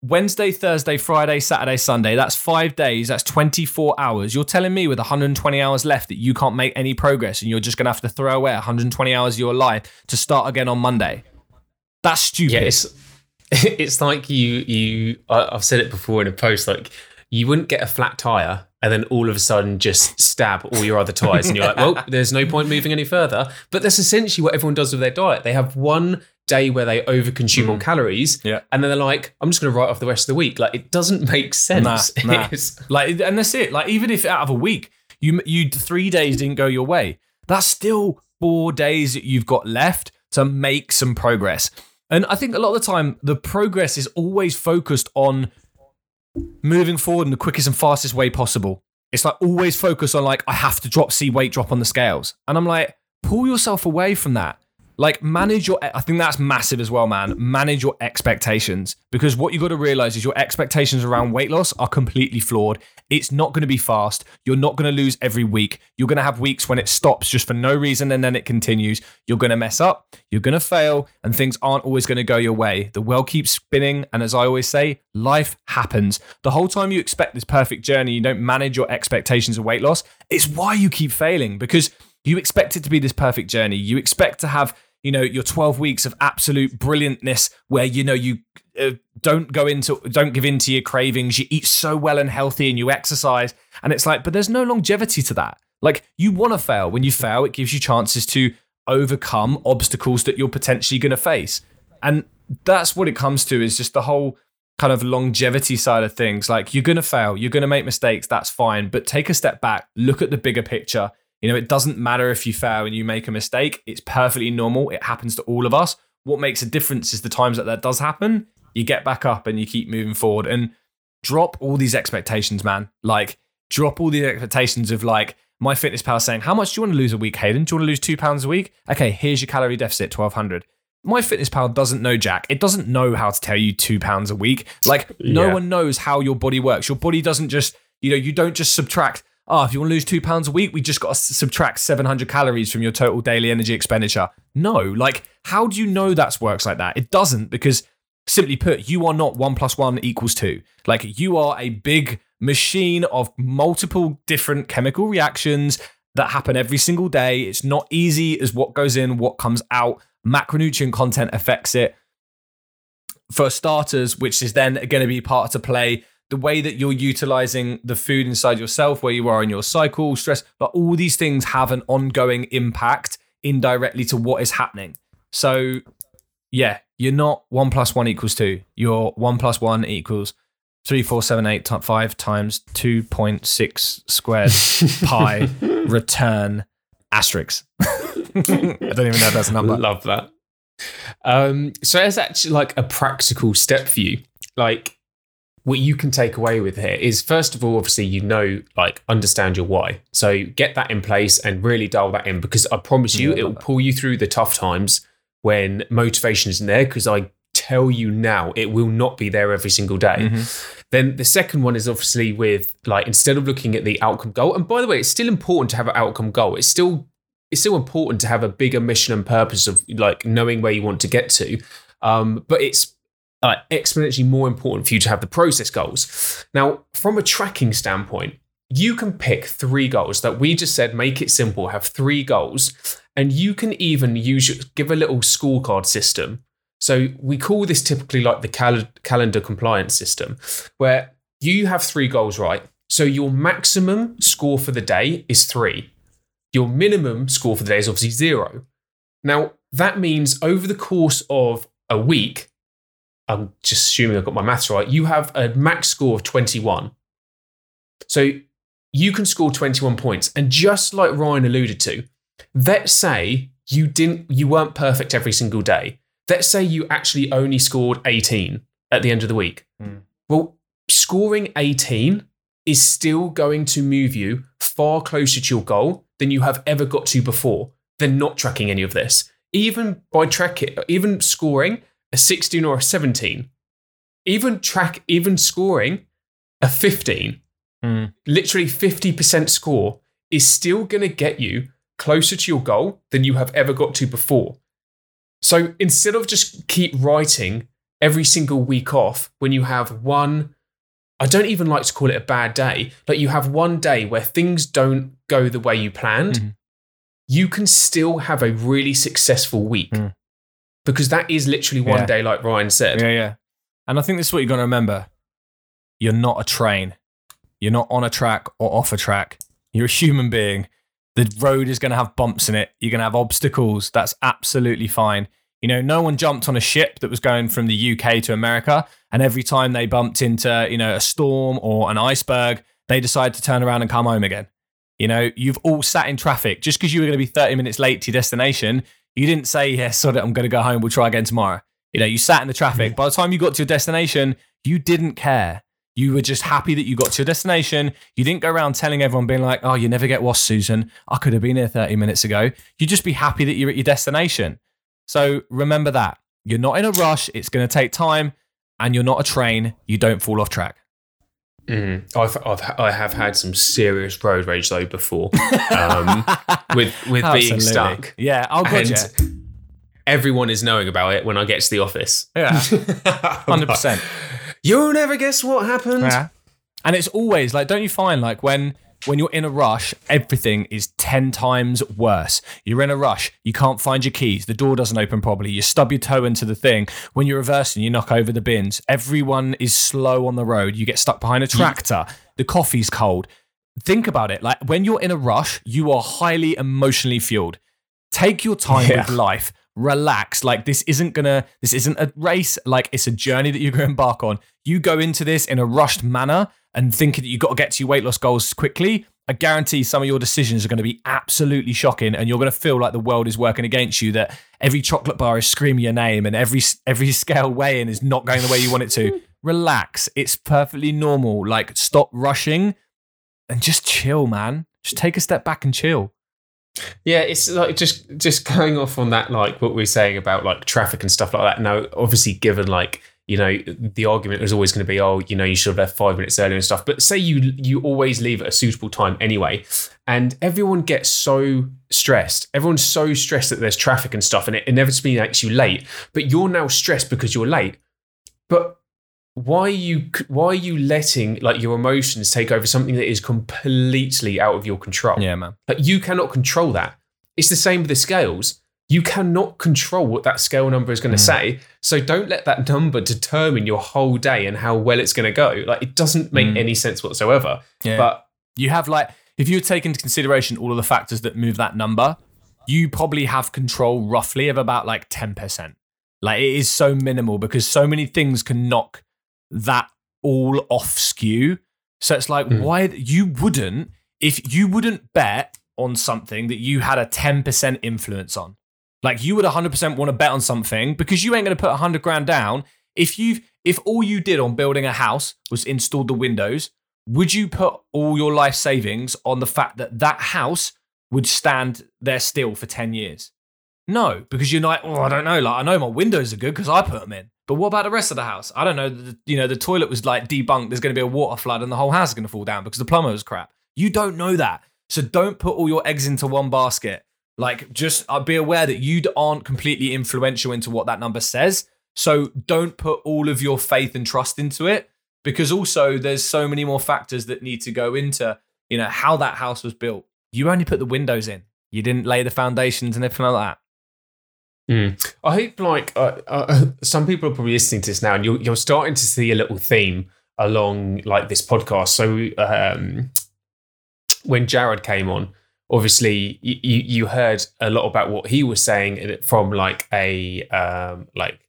Wednesday, Thursday, Friday, Saturday, Sunday. That's five days. That's 24 hours. You're telling me with 120 hours left that you can't make any progress and you're just going to have to throw away 120 hours of your life to start again on Monday. That's stupid. Yeah, it's it's like you you I've said it before in a post like you wouldn't get a flat tire and then all of a sudden just stab all your other ties. And you're like, well, there's no point moving any further. But that's essentially what everyone does with their diet. They have one day where they overconsume Mm. on calories. Yeah. And then they're like, I'm just going to write off the rest of the week. Like, it doesn't make sense. Nah, nah. Like, and that's it. Like, even if out of a week, you you three days didn't go your way, that's still four days that you've got left to make some progress. And I think a lot of the time, the progress is always focused on moving forward in the quickest and fastest way possible. It's like always focus on like I have to drop, see weight drop on the scales, and I'm like, pull yourself away from that. Like manage your. I think that's massive as well, man. Manage your expectations because what you got to realize is your expectations around weight loss are completely flawed. It's not going to be fast. You're not going to lose every week. You're going to have weeks when it stops just for no reason and then it continues. You're going to mess up. You're going to fail, and things aren't always going to go your way. The world keeps spinning, and as I always say, life happens. The whole time you expect this perfect journey, you don't manage your expectations of weight loss. It's why you keep failing because you expect it to be this perfect journey. You expect to have you know your 12 weeks of absolute brilliantness where you know you uh, don't go into don't give in to your cravings you eat so well and healthy and you exercise. And it's like but there's no longevity to that. Like you want to fail. When you fail it gives you chances to overcome obstacles that you're potentially going to face. And that's what it comes to is just the whole kind of longevity side of things. Like you're going to fail. You're going to make mistakes. That's fine. But take a step back. Look at the bigger picture you know, it doesn't matter if you fail and you make a mistake. It's perfectly normal. It happens to all of us. What makes a difference is the times that that does happen, you get back up and you keep moving forward and drop all these expectations, man. Like, drop all the expectations of like, MyFitnessPal saying, How much do you want to lose a week, Hayden? Do you want to lose two pounds a week? Okay, here's your calorie deficit, 1200. MyFitnessPal doesn't know Jack. It doesn't know how to tell you two pounds a week. Like, no Yeah. one knows how your body works. Your body doesn't just, you know, you don't just subtract oh, if you want to lose two pounds a week, we just got to subtract 700 calories from your total daily energy expenditure. No, like, how do you know that works like that? It doesn't because, simply put, you are not one plus one equals two. Like, you are a big machine of multiple different chemical reactions that happen every single day. It's not easy as what goes in, what comes out. Macronutrient content affects it. For starters, which is then going to be part to play the way that you're utilizing the food inside yourself, where you are in your cycle, stress, but all these things have an ongoing impact indirectly to what is happening. So, yeah, you're not one plus one equals two. You're one plus one equals three, four, seven, eight, ti- five times 2.6 squared pi return asterisk. I don't even know if that's a number. Love that. Um, so it's actually like a practical step for you. Like what you can take away with here is first of all, obviously, you know, like understand your why. So get that in place and really dial that in because I promise you, it will pull you through the tough times when motivation isn't there. Because I tell you now, it will not be there every single day. Mhm. Then the second one is obviously with like instead of looking at the outcome goal, and by the way, it's still important to have an outcome goal. It's still it's still important to have a bigger mission and purpose of like knowing where you want to get to. Um, but it's uh, exponentially more important for you to have the process goals. Now, from a tracking standpoint, you can pick three goals that we just said make it simple, have three goals, and you can even use your, give a little scorecard system. So we call this typically like the cal- calendar compliance system, where you have three goals, right? So your maximum score for the day is three. Your minimum score for the day is obviously zero. Now, that means over the course of a week, I'm just assuming I've got my maths right, you have a max score of 21. So you can score 21 points. And just like Ryan alluded to, let's say you didn't you weren't perfect every single day. Let's say you actually only scored 18 at the end of the week. Hmm. Well, scoring 18 is still going to move you far closer to your goal than you have ever got to before than not tracking any of this. Even by tracking, even scoring a 16 or a 17, even track, even scoring a 15, Mm. literally 50% score is still going to get you closer to your goal than you have ever got to before. So instead of just keep writing every single week off when you have one, I don't even like to call it a bad day, but you have one day where things don't go the way you planned, Mhm. you can still have a really successful week. Mm. Because that is literally one Yeah. day, like Ryan said. Yeah, yeah. And I think this is what you're going to remember. You're not a train. You're not on a track or off a track. You're a human being. The road is going to have bumps in it. You're going to have obstacles. That's absolutely fine. You know, no one jumped on a ship that was going from the UK to America, and every time they bumped into, you know, a storm or an iceberg, they decided to turn around and come home again. You know, you've all sat in traffic just because you were going to be 30 minutes late to your destination. You didn't say, "Yes, yeah, sod it, I'm going to go home. We'll try again tomorrow." You know, you sat in the traffic. By the time you got to your destination, you didn't care. You were just happy that you got to your destination. You didn't go around telling everyone, being like, oh, you never get washed, Susan. I could have been here 30 minutes ago. You'd just be happy that you're at your destination. So remember that. You're not in a rush. It's going to take time. And you're not a train. You don't fall off track. Mm. I've, I've I have had some serious road rage though before, um, with with being stuck. Yeah, oh god, yeah. Everyone is knowing about it when I get to the office. Yeah, hundred percent. You'll never guess what happened. Yeah. And it's always like, don't you find like when when you're in a rush, everything is 10 times worse. You're in a rush, you can't find your keys, the door doesn't open properly, you stub your toe into the thing. When you're reversing, you knock over the bins. Everyone is slow on the road, you get stuck behind a tractor, the coffee's cold. Think about it like when you're in a rush, you are highly emotionally fueled. Take your time yeah. with life relax. Like this isn't gonna, this isn't a race. Like it's a journey that you're going to embark on. You go into this in a rushed manner and thinking that you've got to get to your weight loss goals quickly. I guarantee some of your decisions are going to be absolutely shocking, and you're going to feel like the world is working against you. That every chocolate bar is screaming your name, and every every scale weighing is not going the way you want it to. Relax. It's perfectly normal. Like stop rushing and just chill, man. Just take a step back and chill. Yeah, it's like just just going off on that, like what we are saying about like traffic and stuff like that. Now, obviously, given like you know the argument is always going to be, oh, you know, you should have left five minutes earlier and stuff. But say you you always leave at a suitable time anyway, and everyone gets so stressed. Everyone's so stressed that there's traffic and stuff, and it inevitably makes you late. But you're now stressed because you're late. But why are you why are you letting like your emotions take over something that is completely out of your control? Yeah, man. Like you cannot control that. It's the same with the scales. You cannot control what that scale number is going to mm. say. So don't let that number determine your whole day and how well it's going to go. Like it doesn't make mm. any sense whatsoever. Yeah. But you have like if you take into consideration all of the factors that move that number, you probably have control roughly of about like 10%. Like it is so minimal because so many things can knock that all off skew. So it's like, mm. why you wouldn't, if you wouldn't bet on something that you had a 10% influence on, like you would 100% want to bet on something because you ain't going to put 100 grand down. If you've if all you did on building a house was install the windows, would you put all your life savings on the fact that that house would stand there still for 10 years? No, because you're like, oh, I don't know. Like, I know my windows are good because I put them in. But what about the rest of the house? I don't know. The, you know, the toilet was like debunked. There's going to be a water flood and the whole house is going to fall down because the plumber was crap. You don't know that. So don't put all your eggs into one basket. Like, just uh, be aware that you aren't completely influential into what that number says. So don't put all of your faith and trust into it because also there's so many more factors that need to go into, you know, how that house was built. You only put the windows in. You didn't lay the foundations and everything like that. Mm. I hope, like, uh, uh, some people are probably listening to this now, and you're, you're starting to see a little theme along like this podcast. So, um, when Jared came on, obviously you, you heard a lot about what he was saying from like a um, like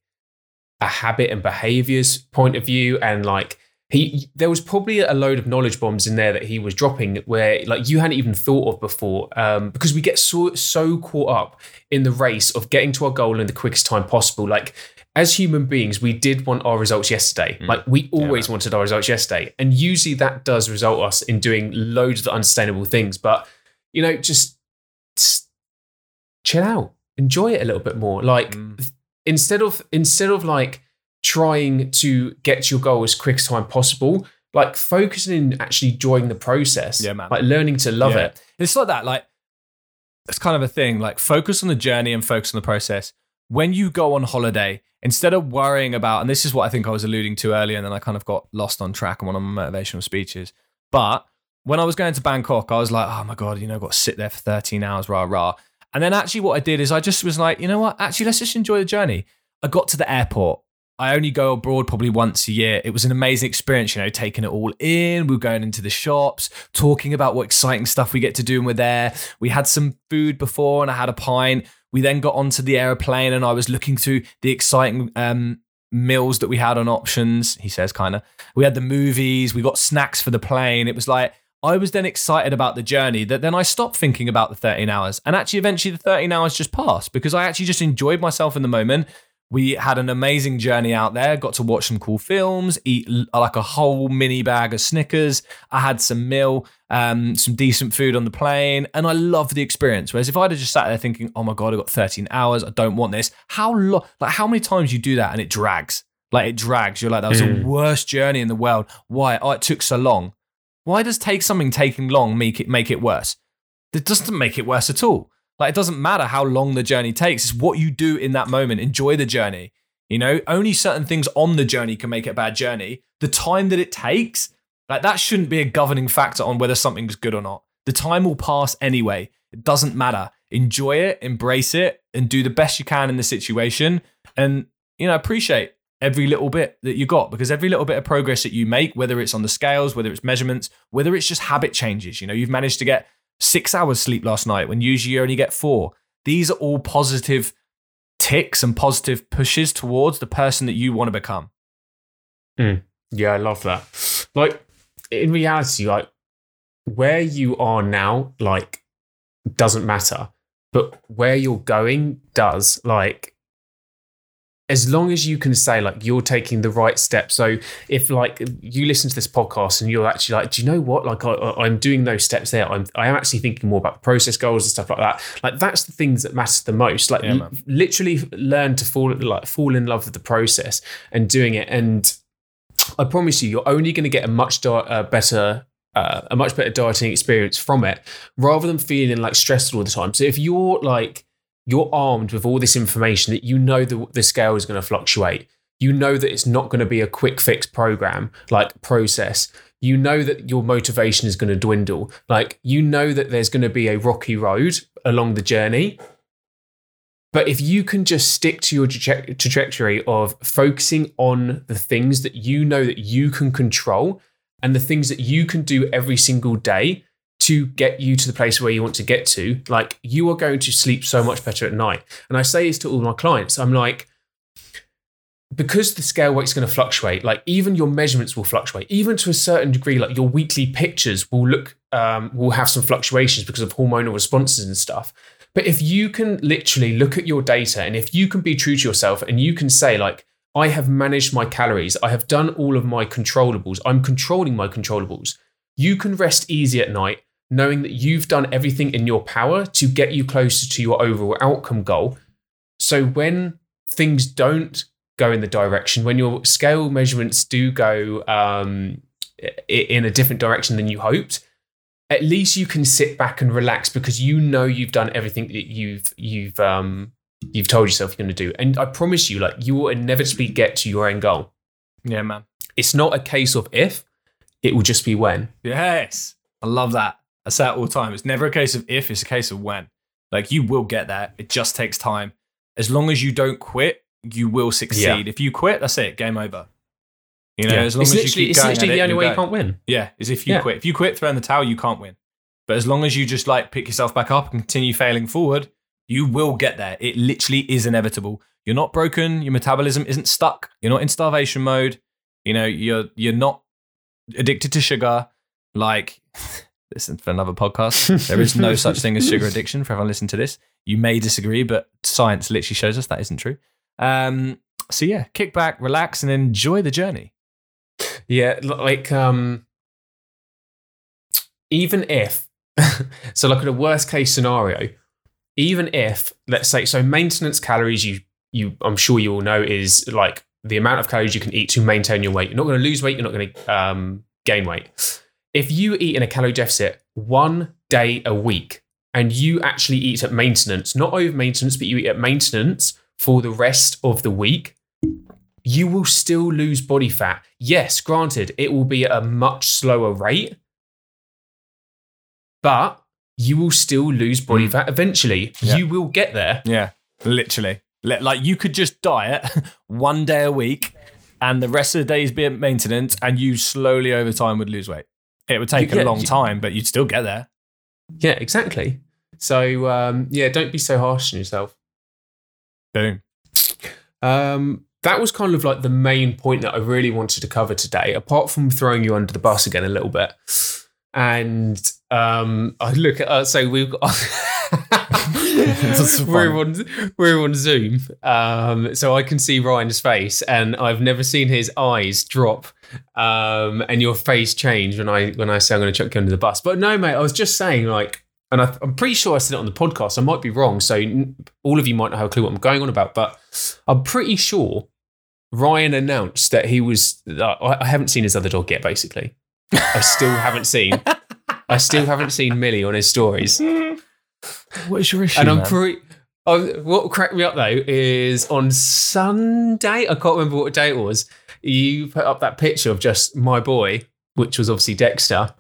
a habit and behaviors point of view, and like he there was probably a load of knowledge bombs in there that he was dropping where like you hadn't even thought of before um, because we get so so caught up in the race of getting to our goal in the quickest time possible. Like as human beings we did want our results yesterday. Mm. like we always yeah, wanted our results yesterday. And usually that does result us in doing loads of unsustainable things. But you know just, just chill out. Enjoy it a little bit more. Like mm. instead of instead of like trying to get to your goal as quick as time possible like focusing in actually enjoying the process yeah man. like learning to love yeah. it. It's like that like it's kind of a thing like focus on the journey and focus on the process. When you go on holiday instead of worrying about and this is what i think i was alluding to earlier and then i kind of got lost on track on one of my motivational speeches but when i was going to bangkok i was like oh my god you know i've got to sit there for 13 hours rah rah. And then actually what i did is i just was like you know what? Actually let's just enjoy the journey. I got to the airport I only go abroad probably once a year. It was an amazing experience, you know, taking it all in. We were going into the shops, talking about what exciting stuff we get to do when we're there. We had some food before and I had a pint. We then got onto the aeroplane and I was looking through the exciting um, meals that we had on options. He says, kind of. We had the movies, we got snacks for the plane. It was like, I was then excited about the journey that then I stopped thinking about the 13 hours. And actually, eventually, the 13 hours just passed because I actually just enjoyed myself in the moment. We had an amazing journey out there, got to watch some cool films, eat like a whole mini bag of Snickers. I had some meal, um, some decent food on the plane, and I loved the experience. Whereas if I'd have just sat there thinking, oh my God, I've got 13 hours, I don't want this, how lo- like how many times you do that and it drags? Like it drags. You're like, that was mm. the worst journey in the world. Why? Oh, it took so long. Why does take something taking long make it make it worse? It doesn't make it worse at all. Like it doesn't matter how long the journey takes. It's what you do in that moment. Enjoy the journey. You know, only certain things on the journey can make it a bad journey. The time that it takes, like that shouldn't be a governing factor on whether something's good or not. The time will pass anyway. It doesn't matter. Enjoy it, embrace it, and do the best you can in the situation. And, you know, appreciate every little bit that you got because every little bit of progress that you make, whether it's on the scales, whether it's measurements, whether it's just habit changes, you know, you've managed to get six hours sleep last night when usually you only get four. These are all positive ticks and positive pushes towards the person that you want to become. Mm. Yeah, I love that. Like in reality, like where you are now, like doesn't matter, but where you're going does. Like as long as you can say like you're taking the right step. So if like you listen to this podcast and you're actually like do you know what? Like I, am doing those steps there. I'm i am actually thinking more about the process goals and stuff like that. Like that's the things that matter the most. Like yeah, literally learn to fall like fall in love with the process and doing it. And i promise you you're only going to get a much di- uh, better uh, a much better dieting experience from it rather than feeling like stressed all the time. So if you're like you're armed with all this information that you know the, the scale is going to fluctuate. You know that it's not going to be a quick fix program like process. You know that your motivation is going to dwindle. Like, you know that there's going to be a rocky road along the journey. But if you can just stick to your traje- trajectory of focusing on the things that you know that you can control and the things that you can do every single day, to get you to the place where you want to get to, like you are going to sleep so much better at night. And I say this to all my clients. I'm like, because the scale weight's going to fluctuate, like even your measurements will fluctuate, even to a certain degree, like your weekly pictures will look, um, will have some fluctuations because of hormonal responses and stuff. But if you can literally look at your data and if you can be true to yourself and you can say, like, I have managed my calories, I have done all of my controllables, I'm controlling my controllables, you can rest easy at night knowing that you've done everything in your power to get you closer to your overall outcome goal. So when things don't go in the direction, when your scale measurements do go um, in a different direction than you hoped, at least you can sit back and relax because you know you've done everything that you've you've um, you've told yourself you're going to do. And I promise you, like you will inevitably get to your end goal. Yeah, man. It's not a case of if; it will just be when. Yes, I love that. I say it all the time. It's never a case of if, it's a case of when. Like you will get there. It just takes time. As long as you don't quit, you will succeed. Yeah. If you quit, that's it. Game over. You know, yeah. as long it's as you keep it's going, literally the only way go. you can't win. Yeah, is if you yeah. quit. If you quit throwing the towel, you can't win. But as long as you just like pick yourself back up and continue failing forward, you will get there. It literally is inevitable. You're not broken. Your metabolism isn't stuck. You're not in starvation mode. You know, you're you're not addicted to sugar. Like listen for another podcast. There is no such thing as sugar addiction. For everyone listening to this, you may disagree, but science literally shows us that isn't true. Um, so yeah, kick back, relax, and enjoy the journey. Yeah, like um, even if so, like at a worst case scenario, even if let's say so, maintenance calories you you I'm sure you all know is like the amount of calories you can eat to maintain your weight. You're not going to lose weight. You're not going to um, gain weight if you eat in a calorie deficit one day a week and you actually eat at maintenance, not over maintenance, but you eat at maintenance for the rest of the week, you will still lose body fat. Yes, granted, it will be at a much slower rate, but you will still lose body mm. fat eventually. Yeah. You will get there. Yeah, literally. Like you could just diet one day a week, and the rest of the days be at maintenance, and you slowly over time would lose weight. It would take Yeah, a long you- time, but you'd still get there. Yeah, exactly. So um, yeah, don't be so harsh on yourself. Boom. Um, that was kind of like the main point that I really wanted to cover today, apart from throwing you under the bus again a little bit. And um, I look at uh, so we've got we're on we're on Zoom, um, so I can see Ryan's face, and I've never seen his eyes drop um, and your face change when I when I say I'm going to chuck you under the bus. But no, mate, I was just saying like. And I, I'm pretty sure I said it on the podcast. I might be wrong, so all of you might not have a clue what I'm going on about. But I'm pretty sure Ryan announced that he was. Uh, I haven't seen his other dog yet. Basically, I still haven't seen. I still haven't seen Millie on his stories, What is your issue? And I'm man? pretty. Oh, what cracked me up though is on Sunday. I can't remember what day it was. You put up that picture of just my boy, which was obviously Dexter,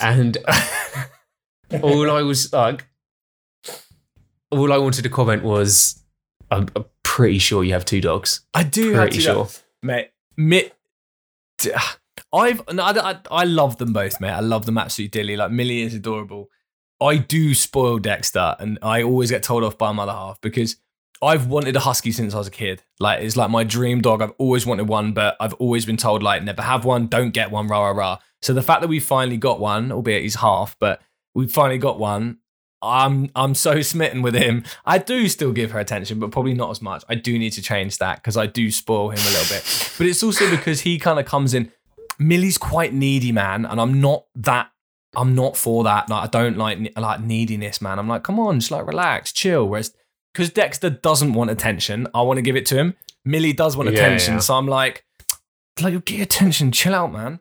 and all I was like, all I wanted to comment was, I'm, I'm pretty sure you have two dogs. I do have Pretty sure. mate. Mi- d- I've no, I, I, I love them both, mate. I love them absolutely dearly. Like Millie is adorable. I do spoil Dexter, and I always get told off by my other half because I've wanted a husky since I was a kid. Like it's like my dream dog. I've always wanted one, but I've always been told like never have one, don't get one, rah rah rah. So the fact that we finally got one, albeit he's half, but we finally got one. I'm I'm so smitten with him. I do still give her attention, but probably not as much. I do need to change that because I do spoil him a little bit. But it's also because he kind of comes in. Millie's quite needy, man, and I'm not that. I'm not for that. Like I don't like like neediness, man. I'm like, come on, just like relax, chill. Whereas because Dexter doesn't want attention, I want to give it to him. Millie does want Yeah, attention, yeah. so I'm like, like get attention, chill out, man.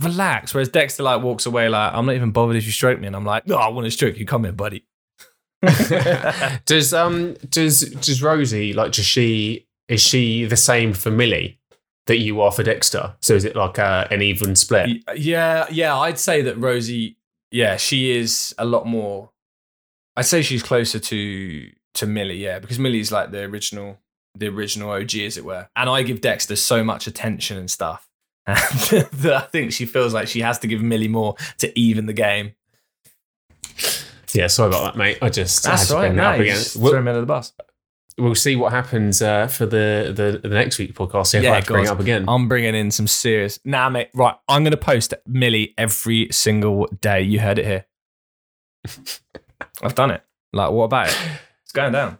Relax. Whereas Dexter like walks away like, I'm not even bothered if you stroke me, and I'm like, no, I want to stroke you. Come in, buddy. does um does does Rosie like does she is she the same for Millie that you are for Dexter? So is it like uh, an even split? Yeah, yeah, I'd say that Rosie, yeah, she is a lot more. I'd say she's closer to to Millie, yeah, because Millie's like the original, the original OG, as it were. And I give Dexter so much attention and stuff that I think she feels like she has to give Millie more to even the game. Yeah, sorry about that, mate. I just I had to bring that up again. Throw him under the bus. We'll see what happens uh, for the, the the next week podcast. See if Yeah, I have to bring it up again. I'm bringing in some serious. Nah, mate. Right, I'm going to post Millie every single day. You heard it here. I've done it. Like, what about it? It's going down.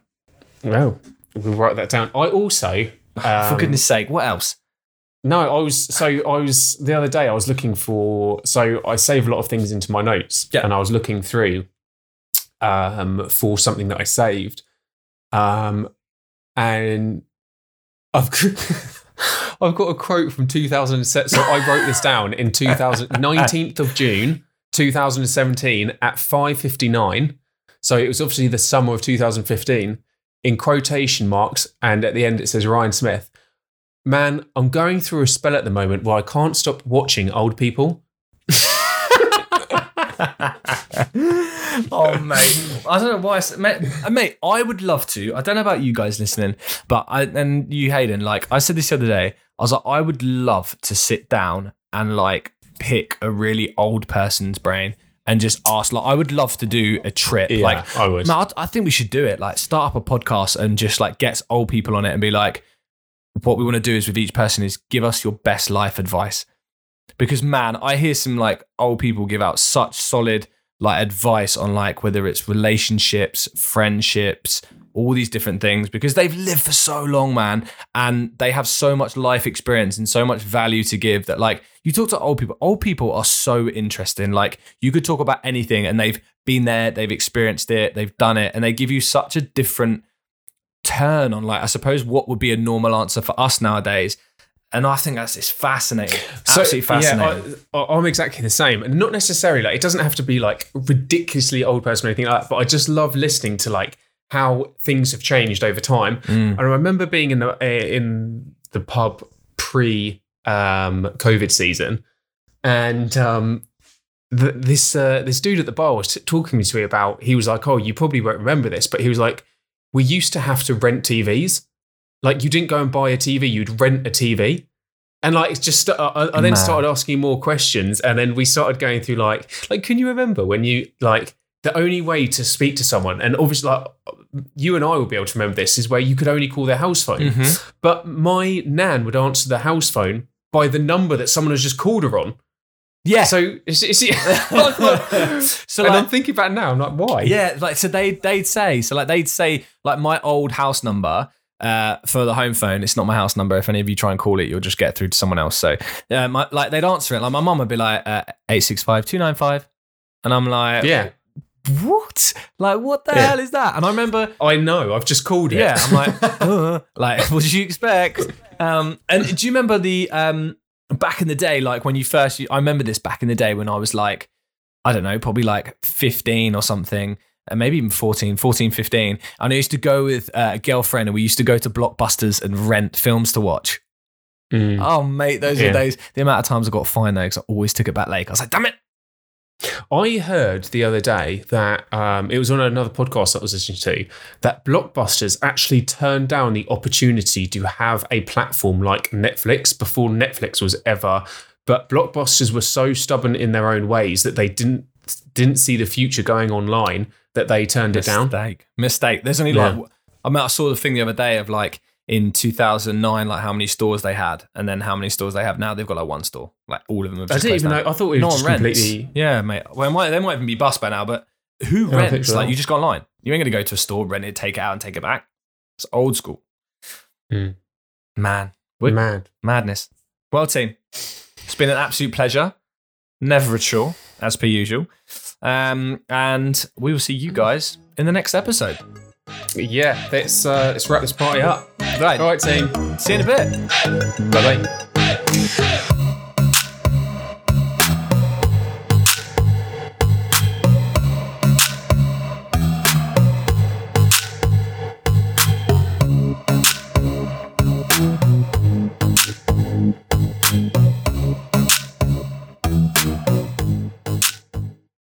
well, we'll write that down. I also For um, goodness sake, what else? No, I was so I was the other day I was looking for so I save a lot of things into my notes Yeah. and I was looking through um for something that I saved. Um and I've I've got a quote from 2007 so I wrote this down in 2000 19th of June 2017 at 5:59. So it was obviously the summer of 2015 in quotation marks and at the end it says Ryan Smith Man, I'm going through a spell at the moment where I can't stop watching old people. oh mate, I don't know why. I, mate, uh, mate, I would love to. I don't know about you guys listening, but I and you, Hayden. Like I said this the other day, I was like, I would love to sit down and like pick a really old person's brain and just ask. Like, I would love to do a trip. like, I would. Man, I, I think we should do it. Like, start up a podcast and just like get old people on it and be like, what we want to do is with each person is give us your best life advice. Because man, I hear some like old people give out such solid like advice on like whether it's relationships, friendships, all these different things because they've lived for so long, man, and they have so much life experience and so much value to give that like you talk to old people, old people are so interesting. Like you could talk about anything and they've been there, they've experienced it, they've done it, and they give you such a different turn on like I suppose what would be a normal answer for us nowadays. And I think that's it's fascinating. Absolutely fascinating. Yeah, I, I'm exactly the same, and not necessarily like it doesn't have to be like ridiculously old person or anything like that. But I just love listening to like how things have changed over time. Mm. And I remember being in the uh, in the pub pre um, COVID season, and um, th- this uh, this dude at the bar was t- talking to me about. He was like, "Oh, you probably won't remember this," but he was like, we used to have to rent TVs. Like you didn't go and buy a TV, you'd rent a TV. And like it's just, I, I then Mad. started asking more questions, and then we started going through like, like, can you remember when you like the only way to speak to someone, and obviously like you and I will be able to remember this, is where you could only call their house phone. Mhm. But my nan would answer the house phone by the number that someone has just called her on. Yeah. So it's, it's So and like, I'm thinking about it now. I'm like, why? Yeah, like so they they'd say so like they'd say like my old house number uh, for the home phone. It's not my house number. If any of you try and call it, you'll just get through to someone else. So uh, my, like they'd answer it. Like my mum would be like uh, eight six five two nine five, and I'm like, Yeah. what? Like what the Yeah. hell is that? And I remember I know. I've just called it. yeah, I'm like, uh, like, what did you expect? Um, and do you remember the um, back in the day, like when you first? I remember this back in the day when I was like, I don't know, probably like 15 or something. And maybe even 14, 14, 15. And I used to go with uh, a girlfriend and we used to go to Blockbusters and rent films to watch. Mm. Oh, mate, those Yeah. are days. The amount of times I got fined though, because I always took it back late. I was like, damn it. I heard the other day that um, it was on another podcast that I was listening to that Blockbusters actually turned down the opportunity to have a platform like Netflix before Netflix was ever. But Blockbusters were so stubborn in their own ways that they didn't didn't see the future going online that they turned it down. Mistake. Mistake. There's only Yeah. like, I mean, I saw the thing the other day of like in 2009, like how many stores they had, and then how many stores they have now. They've got like one store. Like all of them have I didn't even down. know. I thought it was No just completely. Yeah, mate. Well, it might, they might even be bust by now, but who Yeah, rents? so. Like you just go online. You ain't gonna go to a store, rent it, take it out, and take it back. It's old school. Mm. Man, Wait. Mad. madness. Well, team, it's been an absolute pleasure. Never a chore, as per usual. Um, and we will see you guys in the next episode. Yeah, let's uh, let's wrap this party up. Right. All right, team. See you in a bit. Bye bye.